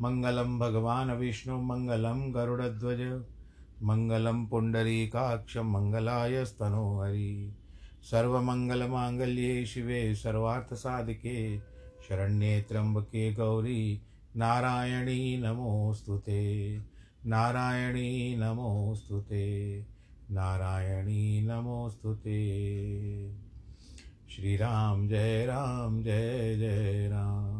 मङ्गलं भगवान् विष्णु मङ्गलं गरुडध्वज मङ्गलं पुण्डरीकाक्षं मङ्गलाय स्तनोहरि सर्वमङ्गलमाङ्गल्ये शिवे, सर्वार्थसाधिके शरण्ये त्र्यम्बके गौरी, नारायणी नमोऽस्तु ते। नारायणी नमोऽस्तु ते। नारायणी नमोऽस्तु ते। श्रीराम जय राम, जय जय राम।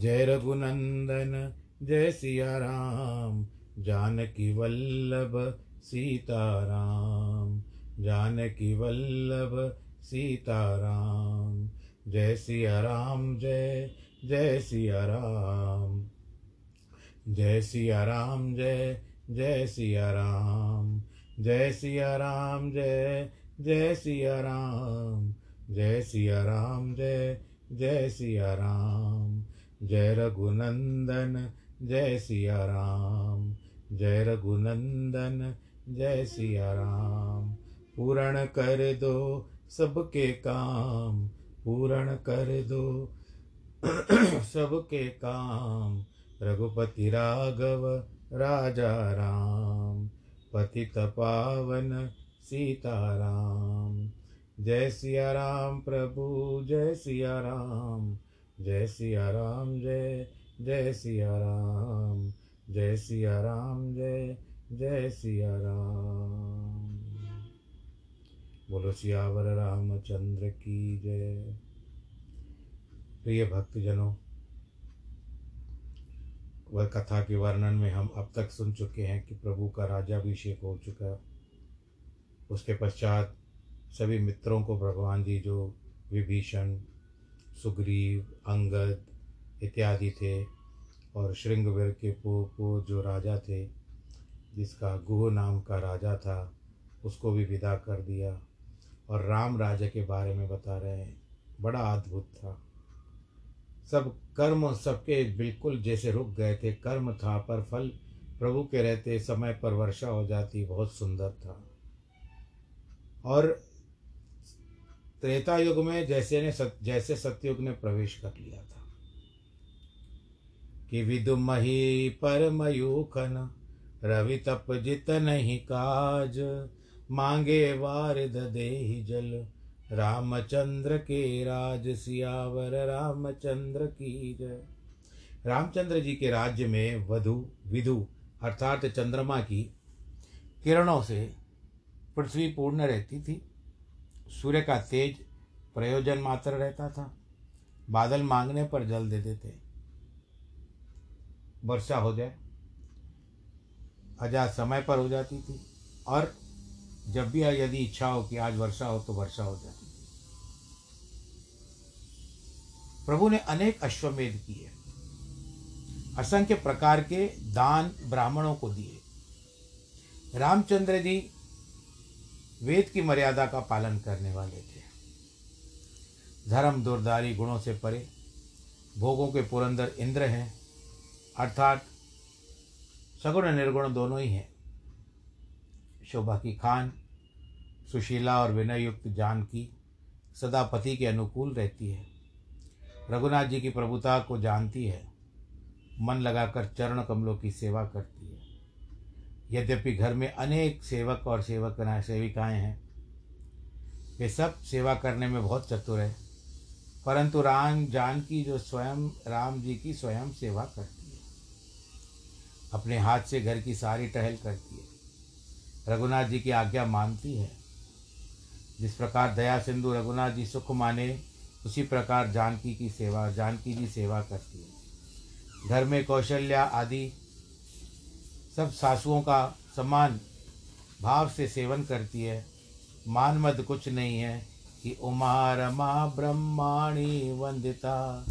जय रघुनंदन, जय सिया राम जानकी वल्लभ सीताराम, जानकी वल्लभ सीताराम, जय सिया राम जय जय सिया राम जय सिया राम जय जय सिया राम जय सिया राम जय जय सिया राम जय सिया राम जय जय सिया राम जय रघुनंदन, जय सिया राम जय रघुनंदन, जय सिया राम पूर्ण कर दो सबके काम, पूर्ण कर दो सबके काम। रघुपति राघव, राजा राम। पतित पावन, सीताराम। जय सिया राम प्रभु, जय सिया राम जय सिया राम, जय जय सिया राम, जय सिया राम, जय जय सिया राम। बोलो सियावर रामचंद्र की जय। प्रिय भक्तजनों, वह कथा के वर्णन में हम अब तक सुन चुके हैं कि प्रभु का राजा राजाभिषेक हो चुका। उसके पश्चात सभी मित्रों को भगवान जी जो विभीषण सुग्रीव, अंगद इत्यादि थे और श्रृंगवीर के पो पो जो राजा थे, जिसका गुह नाम का राजा था, उसको भी विदा कर दिया। और राम राजा के बारे में बता रहे हैं। बड़ा अद्भुत था। सब कर्म सबके बिल्कुल जैसे रुक गए थे। कर्म था, पर फल प्रभु के रहते समय पर वर्षा हो जाती, बहुत सुंदर था। और त्रेता युग में जैसे ने सत, जैसे सतयुग ने प्रवेश कर लिया था। कि विदुमही परमयूखन रवि तप जित नहीं काज मांगे वारिद दे जल। रामचंद्र के राज सियावर रामचंद्र की जय। रामचंद्र जी के राज्य में वधु विधु अर्थात चंद्रमा की किरणों से पृथ्वी पूर्ण रहती थी। सूर्य का तेज प्रयोजन मात्र रहता था। बादल मांगने पर जल दे देते। वर्षा हो जाए अजा समय पर हो जाती थी और जब भी यदि इच्छा हो कि आज वर्षा हो तो वर्षा हो जाती थी। प्रभु ने अनेक अश्वमेध किए, असंख्य प्रकार के दान ब्राह्मणों को दिए। रामचंद्र जी वेद की मर्यादा का पालन करने वाले थे। धर्म दुर्दारी गुणों से परे, भोगों के पुरंदर इंद्र हैं, अर्थात सगुण निर्गुण दोनों ही हैं। शोभा की खान, सुशीला और विनय युक्त जानकी सदा पति के अनुकूल रहती है। रघुनाथ जी की प्रभुता को जानती है, मन लगाकर चरण कमलों की सेवा करती है। यद्यपि घर में अनेक सेवक और सेवक सेविकाएँ हैं वे सब सेवा करने में बहुत चतुर है। परंतु राम जानकी जो स्वयं, राम जी की स्वयं सेवा करती है। अपने हाथ से घर की सारी टहल करती है। रघुनाथ जी की आज्ञा मानती है। जिस प्रकार दया सिंधु रघुनाथ जी सुख माने, उसी प्रकार जानकी की सेवा, जानकी जी सेवा करती है। घर में कौशल्या आदि सब सासुओं का समान भाव से सेवन करती है। मान मद कुछ नहीं है कि उमा रमा ब्रह्माणी वंदिता,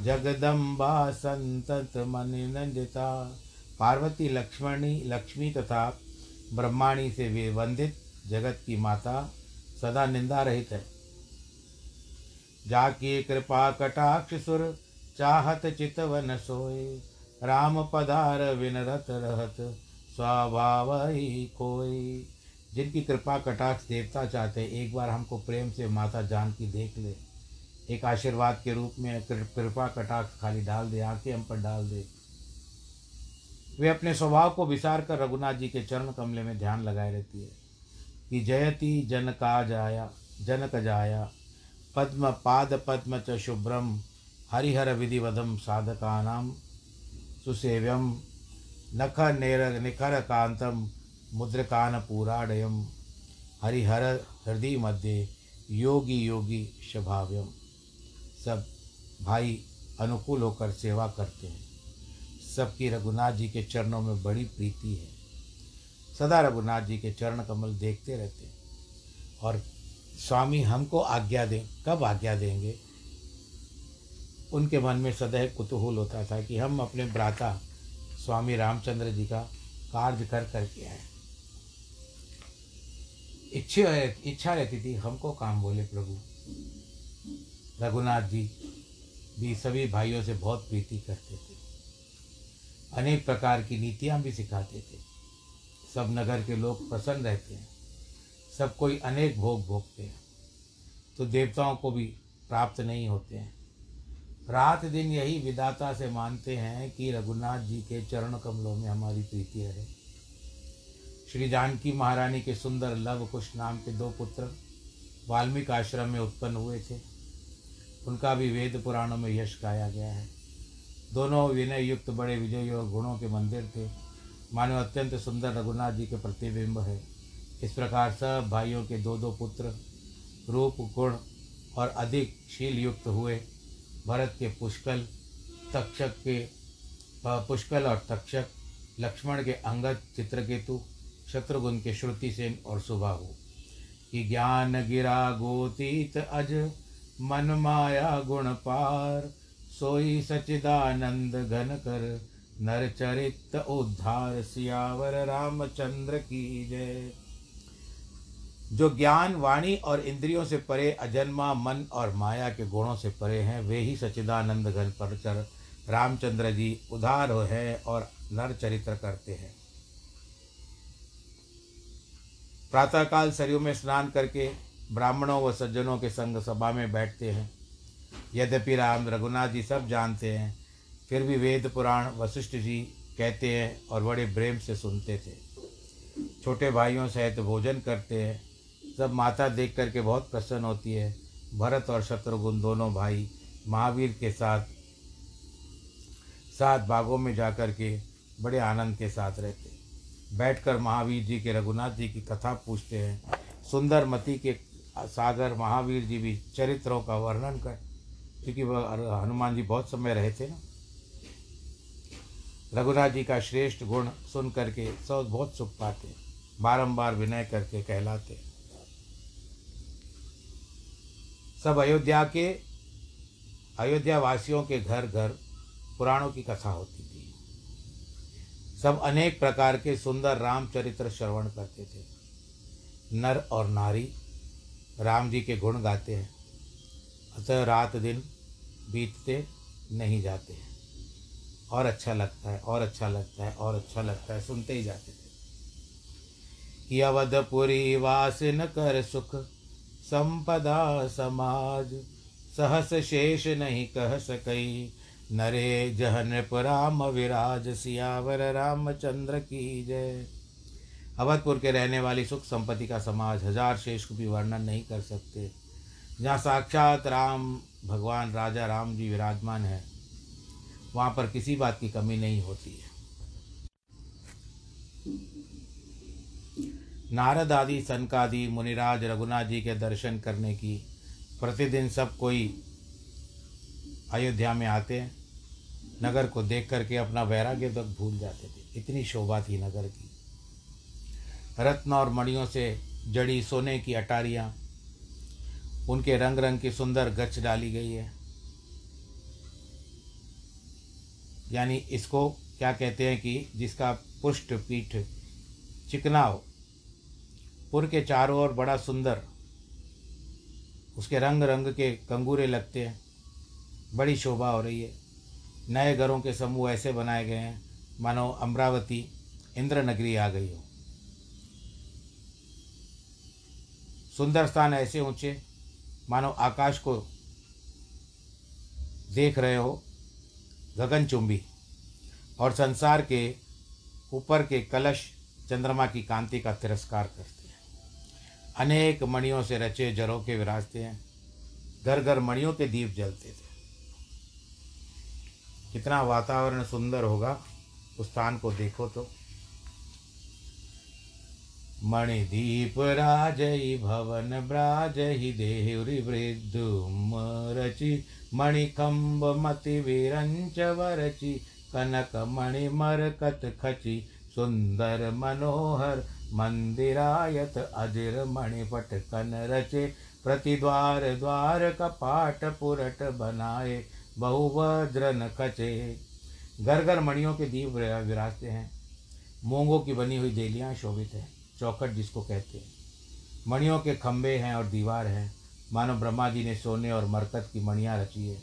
जगदम्बा संतत मन नंदिता। पार्वती, लक्ष्मणी, लक्ष्मी तथा ब्रह्माणी से वे वंदित जगत की माता सदा निंदा रहित है। जाके कृपा कटाक्ष सुर, चाहत चितवन सोए। राम पधार विनरत रहत स्वभाव ही कोई। जिनकी कृपा कटाक्ष देवता चाहते, एक बार हमको प्रेम से माता जान की देख ले। एक आशीर्वाद के रूप में कृपा कटाक्ष खाली डाल दे, आँखें हम पर डाल दे। वे अपने स्वभाव को विसार कर रघुनाथ जी के चरण कमले में ध्यान लगाए रहती है। कि जयति जन का जाया जनक जाया। पद्म पाद पद्म च शुभ्रम, हरिहर विधिवधम साधका सुसेव्यम नख नेर निखर कांतम मुद्रकान पूराडयम हरिहर हृदय मध्य योगी योगी स्वभाव्यम सब भाई अनुकूल होकर सेवा करते हैं। सबकी रघुनाथ जी के चरणों में बड़ी प्रीति है। सदा रघुनाथ जी के चरण कमल देखते रहते हैं। और स्वामी हमको आज्ञा दें, कब आज्ञा देंगे? उनके मन में सदैव कुतूहल होता था कि हम अपने भ्राता स्वामी रामचंद्र जी का कार्य कर करके आए। इच्छा इच्छा रहती थी, हमको काम बोले प्रभु। रघुनाथ जी भी सभी भाइयों से बहुत प्रीति करते थे। अनेक प्रकार की नीतियाँ भी सिखाते थे। सब नगर के लोग प्रसन्न रहते हैं। सब कोई अनेक भोग भोगते हैं। तो देवताओं को भी प्राप्त नहीं होते हैं। रात दिन यही विदाता से मानते हैं कि रघुनाथ जी के चरण कमलों में हमारी प्रीति रहे। श्री जानकी महारानी के सुंदर लव कुश नाम के दो पुत्र वाल्मीकि आश्रम में उत्पन्न हुए थे। उनका भी वेद पुराणों में यश गाया गया है। दोनों विनय युक्त बड़े विजयी और गुणों के मंदिर थे। मानो अत्यंत सुंदर रघुनाथ जी के प्रतिबिंब है। इस प्रकार सब भाइयों के दो दो पुत्र रूप, गुण और अधिक शील युक्त हुए। भरत के पुष्कल, तक्षक के पुष्कल और तक्षक, लक्ष्मण के अंगद, चित्रकेतु, शत्रुघ्न के श्रुतिसेन और सुबाहु। कि ज्ञान गिरा गोतीत अज, मन माया गुण पार, सोई सचिदानंद घन कर। नर चरित उद्धार सियावर रामचंद्र की जय। जो ज्ञान, वाणी और इंद्रियों से परे, अजन्मा, मन और माया के गुणों से परे हैं, वे ही सच्चिदानंद घन पर चर रामचंद्र जी उधार है और नर चरित्र करते हैं। प्रातःकाल सरयू में स्नान करके ब्राह्मणों व सज्जनों के संग सभा में बैठते हैं। यद्यपि राम रघुनाथ जी सब जानते हैं, फिर भी वेद पुराण वशिष्ठ जी कहते हैं और बड़े प्रेम से सुनते थे। छोटे भाइयों सहित भोजन करते हैं। सब माता देख करके बहुत प्रसन्न होती है। भरत और शत्रुघ्न दोनों भाई महावीर के साथ साथ बागों में जा कर के बड़े आनंद के साथ रहते बैठकर महावीर जी के रघुनाथ जी की कथा पूछते हैं। सुंदर मति के सागर महावीर जी भी चरित्रों का वर्णन कर, क्योंकि वह हनुमान जी बहुत समय रहे थे ना। रघुनाथ जी का श्रेष्ठ गुण सुन करके सब बहुत सुख पाते बारंबार विनय करके कहलाते सब अयोध्या के अयोध्या वासियों के घर घर पुराणों की कथा होती थी। सब अनेक प्रकार के सुंदर रामचरित्र श्रवण करते थे। नर और नारी राम जी के गुण गाते हैं, अतः रात दिन बीतते नहीं जाते हैं। और अच्छा लगता है, और अच्छा लगता है, और अच्छा लगता है, सुनते ही जाते थे। कि अवधपुरी वास न कर सुख संपदा समाज, सहस शेष नहीं कह सकई। नरे जहन राम विराज, सियावर रामचंद्र की जय। अवधपुर के रहने वाली सुख संपत्ति का समाज हज़ार शेष को भी वर्णन नहीं कर सकते। जहाँ साक्षात राम, भगवान राजा राम जी विराजमान है, वहाँ पर किसी बात की कमी नहीं होती है। नारद आदि सनकादि, मुनिराज रघुनाथ जी के दर्शन करने की प्रतिदिन सब कोई अयोध्या में आते हैं। नगर को देख करके अपना वैराग्य तक भूल जाते थे। इतनी शोभा थी नगर की। रत्न और मणियों से जड़ी सोने की अटारियाँ, उनके रंग रंग की सुंदर गच डाली गई है। यानी इसको क्या कहते हैं कि जिसका पुष्ट पीठ चिकना हो पुर के चारों ओर बड़ा सुंदर। उसके रंग रंग के कंगूरे लगते हैं। बड़ी शोभा हो रही है। नए घरों के समूह ऐसे बनाए गए हैं, मानो अमरावती इंद्र नगरी आ गई हो। सुंदर स्थान ऐसे ऊँचे, मानो आकाश को देख रहे हो गगनचुंबी और संसार के ऊपर के कलश चंद्रमा की कांति का तिरस्कार करते अनेक मणियों से रचे जरों के विराजते हैं। घर घर मणियों के दीप जलते थे। कितना वातावरण सुंदर होगा उस स्थान को देखो तो। मणिदीप राजई, भवन ब्राजहि देहुरी वृद्धुम रचि मणिकंब मति विरंच वरचि, कनक मणि मरकत खचि, सुंदर मनोहर मंदिरायत अजिर मणिपट कन रचे, प्रतिद्वार द्वार कपाट पुरट बनाए, बहुवज्रन खचे घर घर मणियों के दीप विराजते हैं। मूंगों की बनी हुई देलियाँ शोभित हैं, चौखट जिसको कहते हैं। मणियों के खंभे हैं और दीवार हैं। मानो ब्रह्मा जी ने सोने और मरकत की मणियाँ रची है।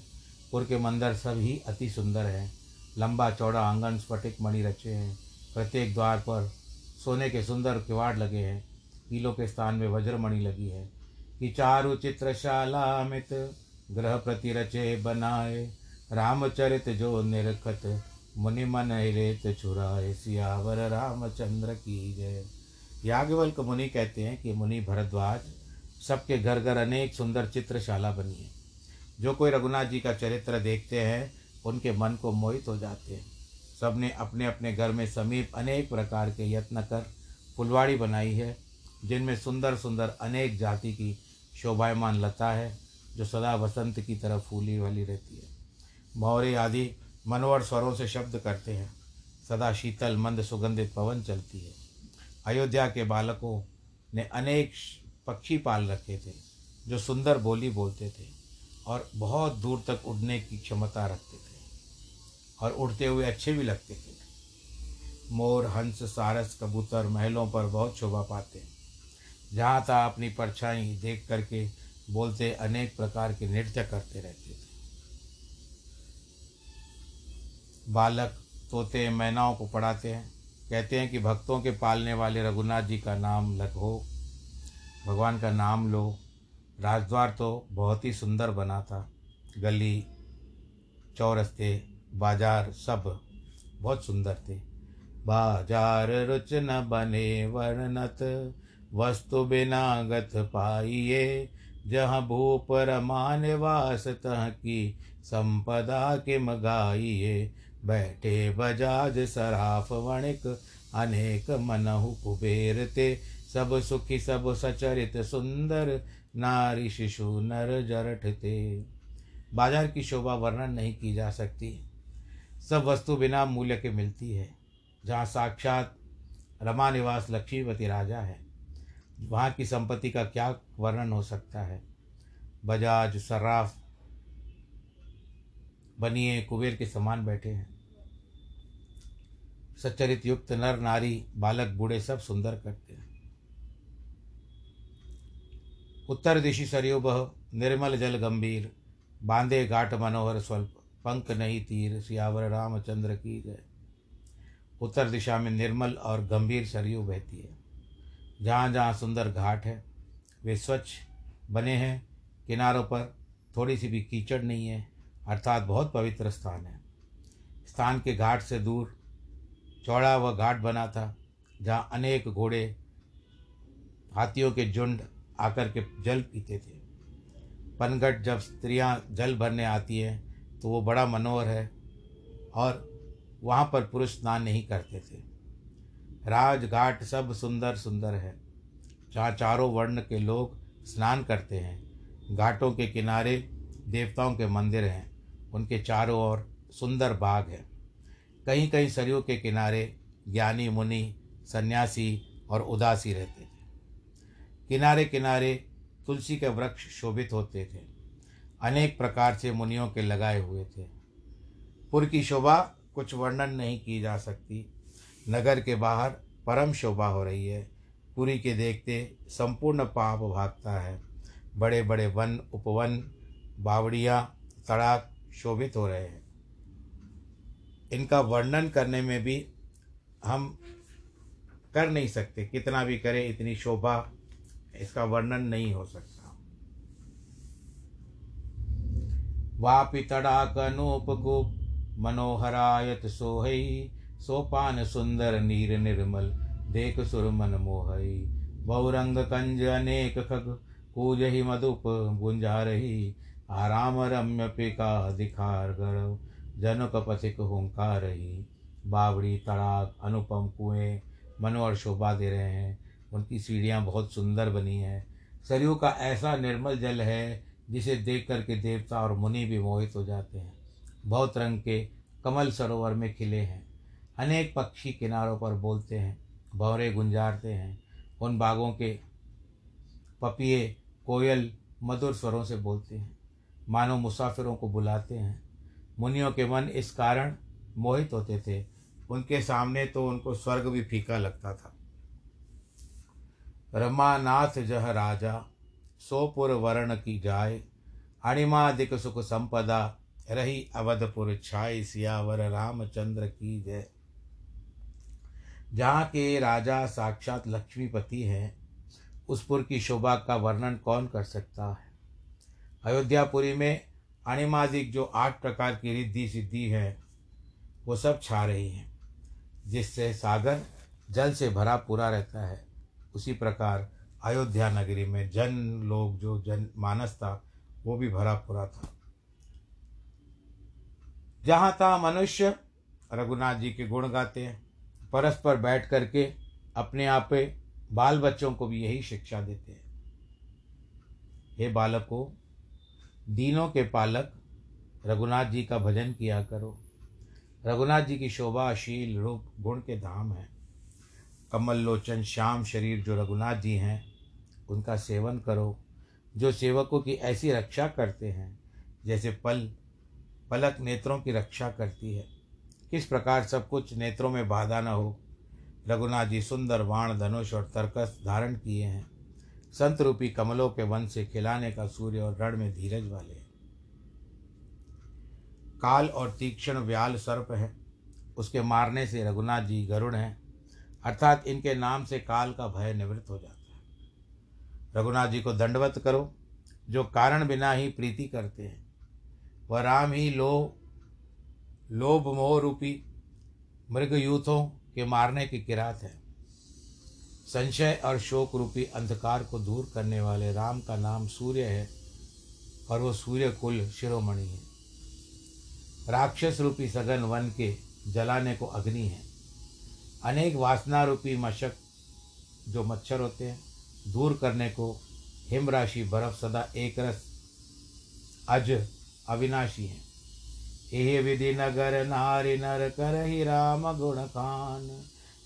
पुर के मंदिर सभी अति सुंदर हैं। लंबा चौड़ा आँगन स्फटिक मणि रचे हैं। प्रत्येक द्वार पर सोने के सुंदर किवाड़ लगे हैं कीलों के स्थान में वज्रमणि लगी है, कि चारु चित्रशाला अमित ग्रह प्रति रचे बनाए, रामचरित जो निरखत, मुनि मन रेत छुराए, सियावर रामचंद्र की जय। याज्ञवल्क मुनि कहते हैं कि मुनि भरद्वाज, सबके घर घर अनेक सुंदर चित्रशाला बनी है। जो कोई रघुनाथ जी का चरित्र देखते हैं, उनके मन को मोहित हो जाते हैं। सबने अपने अपने घर में समीप अनेक प्रकार के यत्न कर फुलवाड़ी बनाई है, जिनमें सुंदर सुंदर अनेक जाति की शोभायमान लता है, जो सदा वसंत की तरह फूली वाली रहती है। मौर्य आदि मनोहर स्वरों से शब्द करते हैं। सदा शीतल, मंद, सुगंधित पवन चलती है। अयोध्या के बालकों ने अनेक पक्षी पाल रखे थे, जो सुंदर बोली बोलते थे और बहुत दूर तक उड़ने की क्षमता रखते थे। और उड़ते हुए अच्छे भी लगते थे मोर, हंस, सारस, कबूतर महलों पर बहुत शोभा पाते हैं। जहाँ था अपनी परछाई देख करके बोलते अनेक प्रकार के नृत्य करते रहते थे बालक तोते मैनाओं को पढ़ाते हैं। कहते हैं कि भक्तों के पालने वाले रघुनाथ जी का नाम लखो। भगवान का नाम लो। राजद्वार तो बहुत ही सुंदर बना था। गली, चौरस्ते बाज़ार सब बहुत सुंदर थे। बाज़ार रुच न बने वर्णत, वस्तु बिना गत पाइये जहाँ भूप रमान वास तह की संपदा के मगाइये बैठे बजाज सराफ वणिक, अनेक मनहु कुबेर ते। सब सुखी, सब सचरित, सुंदर नारी शिशु नर जरठ थे बाज़ार की शोभा वर्णन नहीं की जा सकती। सब वस्तु बिना मूल्य के मिलती है, जहाँ साक्षात रमा निवास लक्ष्मीपति राजा है। वहाँ की संपत्ति का क्या वर्णन हो सकता है? बजाज, सर्राफ बनिए कुबेर के समान बैठे हैं। सच्चरित युक्त नर, नारी, बालक, बूढ़े सब सुंदर करते हैं। उत्तर दिशि सरयु बह निर्मल जल गंभीर बांधे घाट मनोहर स्वल्प। पंख नहीं तीर, सियावर रामचंद्र की जय। उत्तर दिशा में निर्मल और गंभीर सरयू बहती है। जहाँ जहाँ सुंदर घाट है, वे स्वच्छ बने हैं। किनारों पर थोड़ी सी भी कीचड़ नहीं है, अर्थात बहुत पवित्र स्थान है। स्थान के घाट से दूर चौड़ा व घाट बना था, जहाँ अनेक घोड़े, हाथियों के झुंड आकर के जल पीते थे। पनघट जब स्त्रियाँ जल भरने आती हैं तो वो बड़ा मनोहर है और वहाँ पर पुरुष स्नान नहीं करते थे। राजघाट सब सुंदर सुंदर है। जहाँ चारों वर्ण के लोग स्नान करते हैं। घाटों के किनारे देवताओं के मंदिर हैं। उनके चारों ओर सुंदर बाग है। कहीं कहीं सरयू के किनारे ज्ञानी, मुनि, सन्यासी और उदासी रहते थे। किनारे किनारे तुलसी के वृक्ष शोभित होते थे। अनेक प्रकार से मुनियों के लगाए हुए थे। पुर की शोभा कुछ वर्णन नहीं की जा सकती। नगर के बाहर परम शोभा हो रही है। पुरी के देखते संपूर्ण पाप भागता है। बड़े बड़े वन, उपवन, बावड़ियाँ तड़ाक शोभित हो रहे हैं। इनका वर्णन करने में भी हम कर नहीं सकते। कितना भी करें, इतनी शोभा इसका वर्णन नहीं हो सकता। वापि तड़ाक अनूपकूप मनोहरायत सोहई सोपान सुंदर नीर निर्मल, देख सुर मन मोहई बहुरंग कंज अनेक खग कूज ही मधुप गुंजा रही आराम रम्य पिका दिखार गढ़ जनक पथिक हुंकार रही बावड़ी तड़ाक अनुपम कुएँ, मनोहर शोभा दे रहे हैं। उनकी सीढ़ियाँ बहुत सुंदर बनी हैं। सरयू का ऐसा निर्मल जल है जिसे देख कर के देवता और मुनि भी मोहित हो जाते हैं। बहुत रंग के कमल सरोवर में खिले हैं। अनेक पक्षी किनारों पर बोलते हैं भौरे गुंजारते हैं। उन बागों के पपिए कोयल मधुर स्वरों से बोलते हैं। मानो मुसाफिरों को बुलाते हैं। मुनियों के मन इस कारण मोहित होते थे। उनके सामने तो उनको स्वर्ग भी फीका लगता था। रमानाथ जह राजा सोपुर वर्ण की जाय अणिमादिक सुख संपदा, रही अवधपुर छाई सियावर रामचंद्र की जय। जहाँ के राजा साक्षात लक्ष्मीपति हैं, उस पुर की शोभा का वर्णन कौन कर सकता है? अयोध्यापुरी में अणिमादिक जो आठ प्रकार की रिद्धि सिद्धि है, वो सब छा रही हैं, जिससे सागर जल से भरा पूरा रहता है। उसी प्रकार अयोध्या नगरी में जन लोग, जो जन मानस था, वो भी भरा पूरा था। जहाँ था मनुष्य, रघुनाथ जी के गुण गाते हैं। परस्पर बैठ करके अपने आप बाल बच्चों को भी यही शिक्षा देते हैं। हे बालकों, दीनों के पालक, रघुनाथ जी का भजन किया करो। रघुनाथ जी की शोभा शील रूप गुण के धाम है। कमल लोचन, श्याम शरीर जो रघुनाथ जी हैं उनका सेवन करो। जो सेवकों की ऐसी रक्षा करते हैं, जैसे पल, पलक नेत्रों की रक्षा करती है। किस प्रकार सब कुछ नेत्रों में बाधा न हो। रघुनाथ जी सुंदर वाण धनुष और तर्कस धारण किए हैं। संत रूपी कमलों के वन से खिलाने का सूर्य और रण में धीरज वाले काल और तीक्ष्ण व्याल सर्प है। उसके मारने से रघुनाथ जी गरुड़ हैं। अर्थात इनके नाम से काल का भय निवृत्त हो जाता है। रघुनाथ जी को दंडवत करो, जो कारण बिना ही प्रीति करते हैं। वह राम ही लो, लोभ मोह रूपी मृग यूथों के मारने की किरात है। संशय और शोक रूपी अंधकार को दूर करने वाले राम का नाम सूर्य है, और वो सूर्य कुल शिरोमणि है। राक्षस रूपी सघन वन के जलाने को अग्नि है। अनेक वासना रूपी मशक जो मच्छर होते हैं दूर करने को हिम राशि बर्फ़ सदा एक रस, अज अविनाशी है। एह विधि नगर नारी नर कर ही राम गुण खान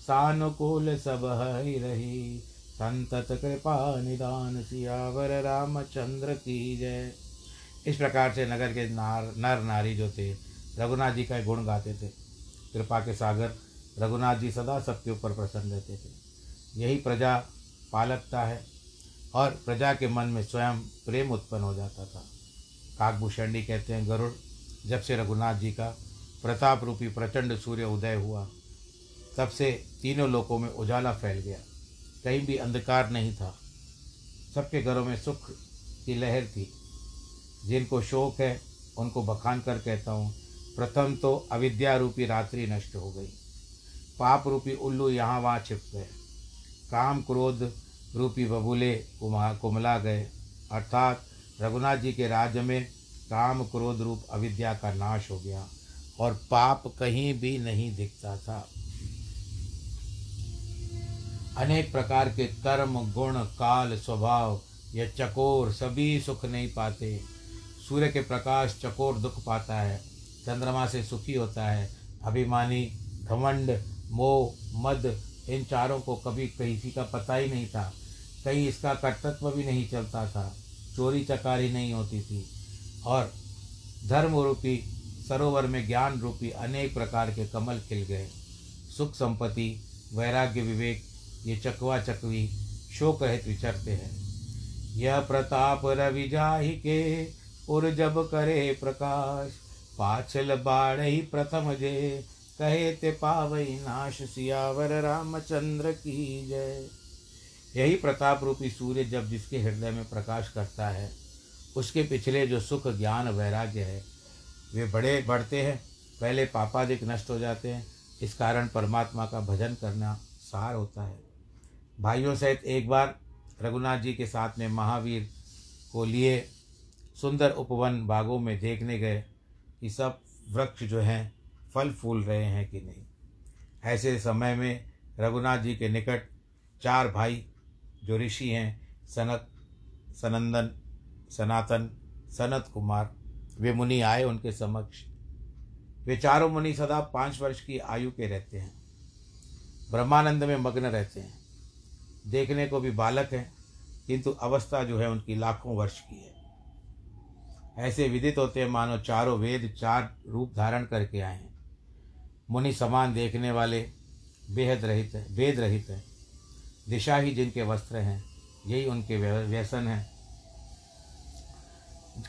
सानुकूल सब ही रही। संतत कृपा निदान सियावर रामचंद्र की जय। इस प्रकार से नगर के नार, नर नारी जो थे, रघुनाथ जी का गुण गाते थे। कृपा के सागर रघुनाथ जी सदा सबके ऊपर प्रसन्न रहते थे। यही प्रजा पालकता है और प्रजा के मन में स्वयं प्रेम उत्पन्न हो जाता था। काकभूषणी कहते हैं, गरुड़, जब से रघुनाथ जी का प्रताप रूपी प्रचंड सूर्य उदय हुआ, तब से तीनों लोकों में उजाला फैल गया। कहीं भी अंधकार नहीं था। सबके घरों में सुख की लहर थी। जिनको शोक है, उनको बखान कर कहता हूँ, प्रथम तो अविद्या रूपी रात्रि नष्ट हो गई। पाप रूपी उल्लू यहाँ वहाँ छिप गए। काम क्रोध रूपी बबूले कुमा कुमला गए। अर्थात रघुनाथ जी के राज्य में काम क्रोध रूप अविद्या का नाश हो गया और पाप कहीं भी नहीं दिखता था। अनेक प्रकार के कर्म, गुण, काल, स्वभाव यह चकोर सभी सुख नहीं पाते। सूर्य के प्रकाश चकोर दुख पाता है, चंद्रमा से सुखी होता है, अभिमानी, घमंड, मोह, मद, इन चारों को कभी किसी का पता ही नहीं था। कहीं इसका कर्तत्व भी नहीं चलता था। चोरी चकारी नहीं होती थी। और धर्म रूपी सरोवर में ज्ञान रूपी अनेक प्रकार के कमल खिल गए। सुख संपत्ति, वैराग्य विवेक, ये चकवा चकवी, शोक रहित विचरते हैं। यह प्रताप रवि जाहि के उर जब करे प्रकाश, पाछल बाढ़ ही प्रथम जे, कहे ते पावई नाश सियावर रामचंद्र की जय। यही प्रताप रूपी सूर्य जब जिसके हृदय में प्रकाश करता है, उसके पिछले जो सुख, ज्ञान, वैराग्य है, वे बड़े बढ़ते हैं। पहले पापादिक नष्ट हो जाते हैं। इस कारण परमात्मा का भजन करना सार होता है। भाइयों सहित एक बार रघुनाथ जी के साथ में महावीर को लिए सुंदर उपवन बागों में देखने गए कि सब वृक्ष जो हैं, फल फूल रहे हैं कि नहीं। ऐसे समय में रघुनाथ जी के निकट चार भाई जो ऋषि हैं, सनत, सनंदन, सनातन, सनत कुमार, वे मुनि आए उनके समक्ष। वे चारों मुनि सदा पाँच वर्ष की आयु के रहते हैं। ब्रह्मानंद में मग्न रहते हैं। देखने को भी बालक हैं, किंतु अवस्था जो है उनकी लाखों वर्ष की है। ऐसे विदित होते हैं, मानो चारों वेद, चार रूप धारण करके आए हैं। मुनि समान देखने वाले, बेहद रहित है, वेद रहित है। दिशा ही जिनके वस्त्र हैं, यही उनके व्यसन हैं।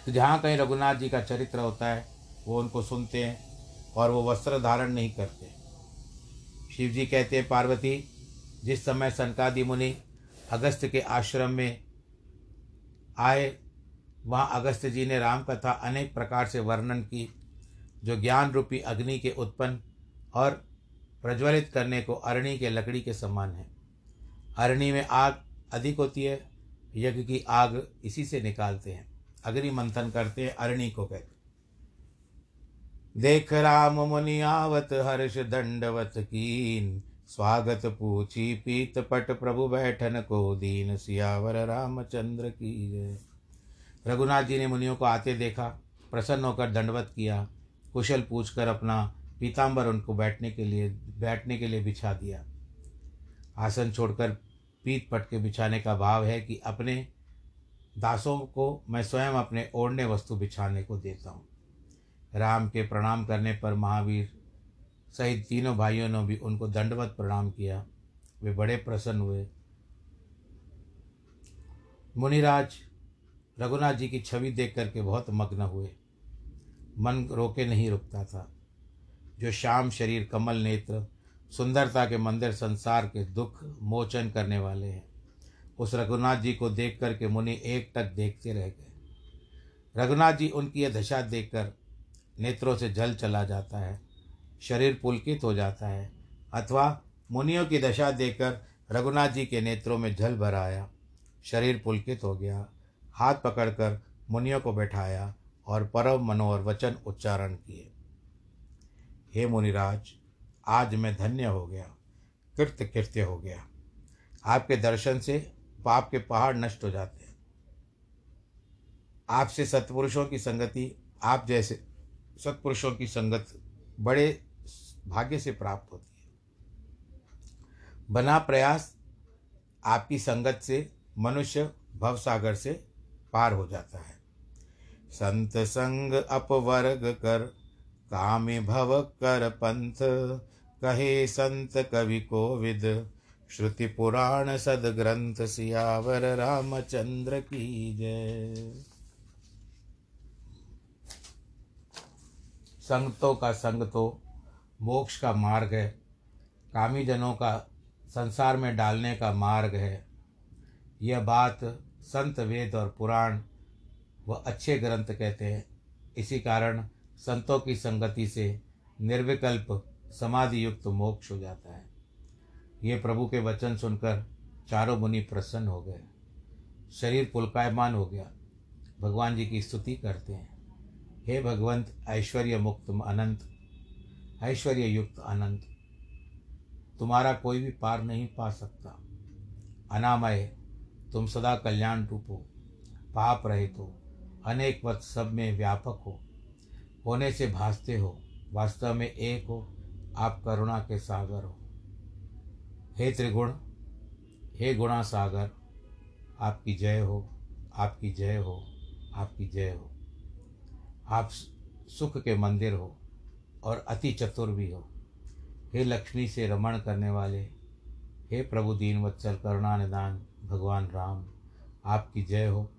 जहाँ कहीं रघुनाथ जी का चरित्र होता है, वो उनको सुनते हैं और वो वस्त्र धारण नहीं करते। शिव जी कहते हैं, पार्वती, जिस समय सनकादि मुनि अगस्त के आश्रम में आए, वहाँ अगस्त जी ने राम कथा अनेक प्रकार से वर्णन की, जो ज्ञान रूपी अग्नि के उत्पन्न और प्रज्वलित करने को अरणी के लकड़ी के समान है। अरणी में आग अधिक होती है, यज्ञ की आग इसी से निकालते हैं। अग्नि मंथन करते हैं अरणी को कहते देख राम मुनि आवत, हर्ष दंडवत कीन। स्वागत पूछी पीत पट प्रभु बैठन को दीन सियावर रामचंद्र की जय। रघुनाथ जी ने मुनियों को आते देखा, प्रसन्न होकर दंडवत किया, कुशल पूछकर अपना पीताम्बर उनको बैठने के लिए, बैठने के लिए बिछा दिया। आसन छोड़कर पीत पट के बिछाने का भाव है कि अपने दासों को मैं स्वयं अपने ओढ़ने वस्तु बिछाने को देता हूँ। राम के प्रणाम करने पर महावीर सहित तीनों भाइयों ने भी उनको दंडवत प्रणाम किया। वे बड़े प्रसन्न हुए। मुनिराज रघुनाथ जी की छवि देख करके बहुत मग्न हुए। मन रोके नहीं रुकता था। जो श्याम शरीर, कमल नेत्र सुंदरता के मंदिर संसार के दुख मोचन करने वाले हैं। उस रघुनाथ जी को देख कर के मुनि एक तक देखते रह गए। रघुनाथ जी उनकी यह दशा देखकर नेत्रों से जल चला जाता है, शरीर पुलकित हो जाता है, अथवा मुनियों की दशा देखकर रघुनाथ जी के नेत्रों में जल भर आया, शरीर पुलकित हो गया, हाथ पकड़कर मुनियों को बैठाया और परम मनोहर वचन उच्चारण किए। हे मुनिराज आज मैं धन्य हो गया कृत्य कृत्य हो गया। आपके दर्शन से पाप के पहाड़ नष्ट हो जाते हैं। आपसे सत्पुरुषों की संगति, आप जैसे सत्पुरुषों की संगत बड़े भाग्य से प्राप्त होती है। बना प्रयास आपकी संगत से, मनुष्य भवसागर से पार हो जाता है। संत संग अपवर्ग कर, कामी भव कर पंथ कहे संत कवि कोविद। श्रुति पुराण सदग्रंथ सियावर रामचंद्र की जय। संगतों का संग तो मोक्ष का मार्ग है। कामी जनों का संसार में डालने का मार्ग है। यह बात संत वेद और पुराण व अच्छे ग्रंथ कहते हैं। इसी कारण संतों की संगति से निर्विकल्प समाधि युक्त मोक्ष हो जाता है। ये प्रभु के वचन सुनकर चारों मुनि प्रसन्न हो गए। शरीर पुलकायमान हो गया। भगवान जी की स्तुति करते हैं। हे भगवंत, ऐश्वर्य मुक्त अनंत, ऐश्वर्य युक्त अनंत, तुम्हारा कोई भी पार नहीं पा सकता। अनामय, तुम सदा कल्याण रूप हो, पाप रहित हो, अनेक वत सब में व्यापक हो, होने से भासते हो, वास्तव में एक हो आप करुणा के सागर हो। हे त्रिगुण, हे गुणा सागर, आपकी जय हो, आपकी जय हो, आपकी जय हो। आप सुख के मंदिर हो और अति चतुर भी हो। हे लक्ष्मी से रमण करने वाले, हे प्रभु दीन वत्सल करुणा निदान भगवान राम, आपकी जय हो।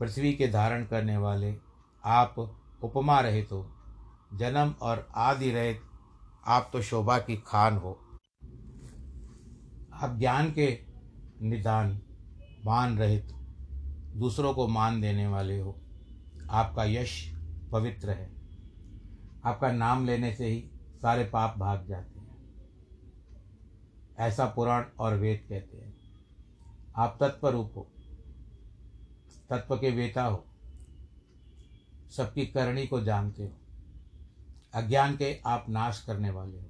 पृथ्वी के धारण करने वाले, आप उपमा रहित हो। जन्म और आदि रहित आप तो शोभा की खान हो। आप ज्ञान के निदान, मान रहित, दूसरों को मान देने वाले हो। आपका यश पवित्र है। आपका नाम लेने से ही सारे पाप भाग जाते हैं। ऐसा पुराण और वेद कहते हैं। आप तत्व रूप हो। तत्व के वेता हो। सबकी करणी को जानते हो। अज्ञान के आप नाश करने वाले हो।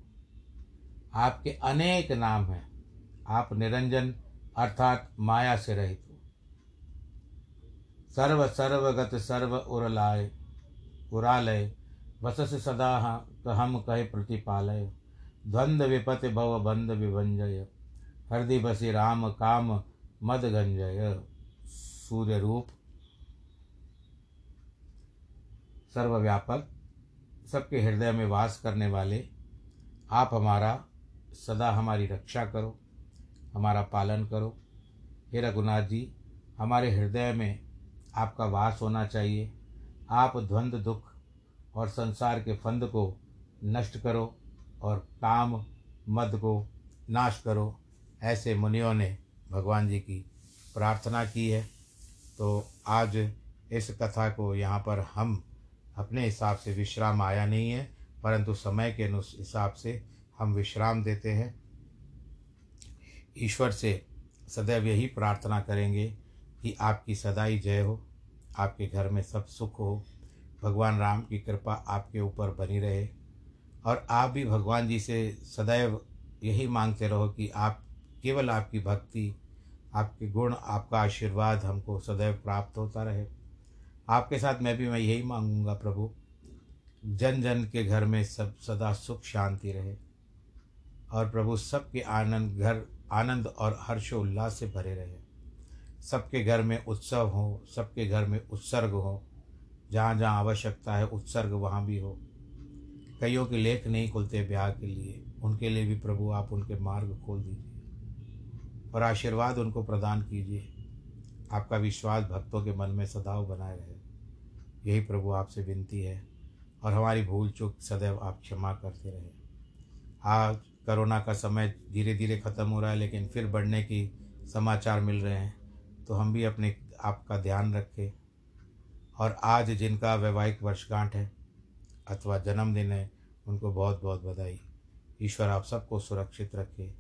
आपके अनेक नाम हैं। आप निरंजन अर्थात माया से रहित हो। सर्व सर्वगत सर्व उरलाय, उरालय, वसस सदा हम कहे प्रतिपालय। द्वंद विपत भव बंद विभंजय। हृदय बसी राम काम मद गंजय। सूर्य रूप। सर्वव्यापक सबके हृदय में वास करने वाले, आप हमारा सदा हमारी रक्षा करो, हमारा पालन करो। हे रघुनाथ जी, हमारे हृदय में आपका वास होना चाहिए। आप द्वंद दुख और संसार के फंद को नष्ट करो और काम मद को नाश करो। ऐसे मुनियों ने भगवान जी की प्रार्थना की है। तो आज इस कथा को यहाँ पर हम अपने हिसाब से विश्राम आया नहीं है, परंतु समय के अनु हिसाब से हम विश्राम देते हैं। ईश्वर से सदैव यही प्रार्थना करेंगे कि आपकी सदाई जय हो, आपके घर में सब सुख हो। भगवान राम की कृपा आपके ऊपर बनी रहे और आप भी भगवान जी से सदैव यही मांगते रहो कि आप केवल आपकी भक्ति, आपके गुण, आपका आशीर्वाद हमको सदैव प्राप्त होता रहे। आपके साथ मैं भी, मैं यही मांगूँगा प्रभु जन जन के घर में सब सदा सुख, शांति रहे। और प्रभु, सबके आनंद घर, आनंद और हर्षोल्लास से भरे रहे। सबके घर में उत्सव हो, सबके घर में उत्सर्ग हो जहाँ जहाँ आवश्यकता है उत्सर्ग वहाँ भी हो। कईयों के लेख नहीं खुलते ब्याह के लिए, उनके लिए भी प्रभु आप उनके मार्ग खोल दीजिए और आशीर्वाद उनको प्रदान कीजिए। आपका विश्वास भक्तों के मन में सदाव बनाए रहे। यही प्रभु आपसे विनती है और हमारी भूल चूक सदैव आप क्षमा करते रहे। आज कोरोना का समय धीरे धीरे ख़त्म हो रहा है, लेकिन फिर बढ़ने की समाचार मिल रहे हैं तो हम भी अपने आपका ध्यान रखें। और आज जिनका वैवाहिक वर्षगांठ है अथवा जन्मदिन है, उनको बहुत बहुत बधाई। ईश्वर आप सबको सुरक्षित रखे।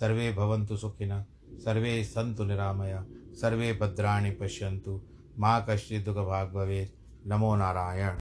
सर्वे भवंतु सुखिनः सर्वे संतु निरामया, सर्वे भद्राणी पश्यंतु माँ कश्चित दुख भाग भवेत्। नमो नारायण।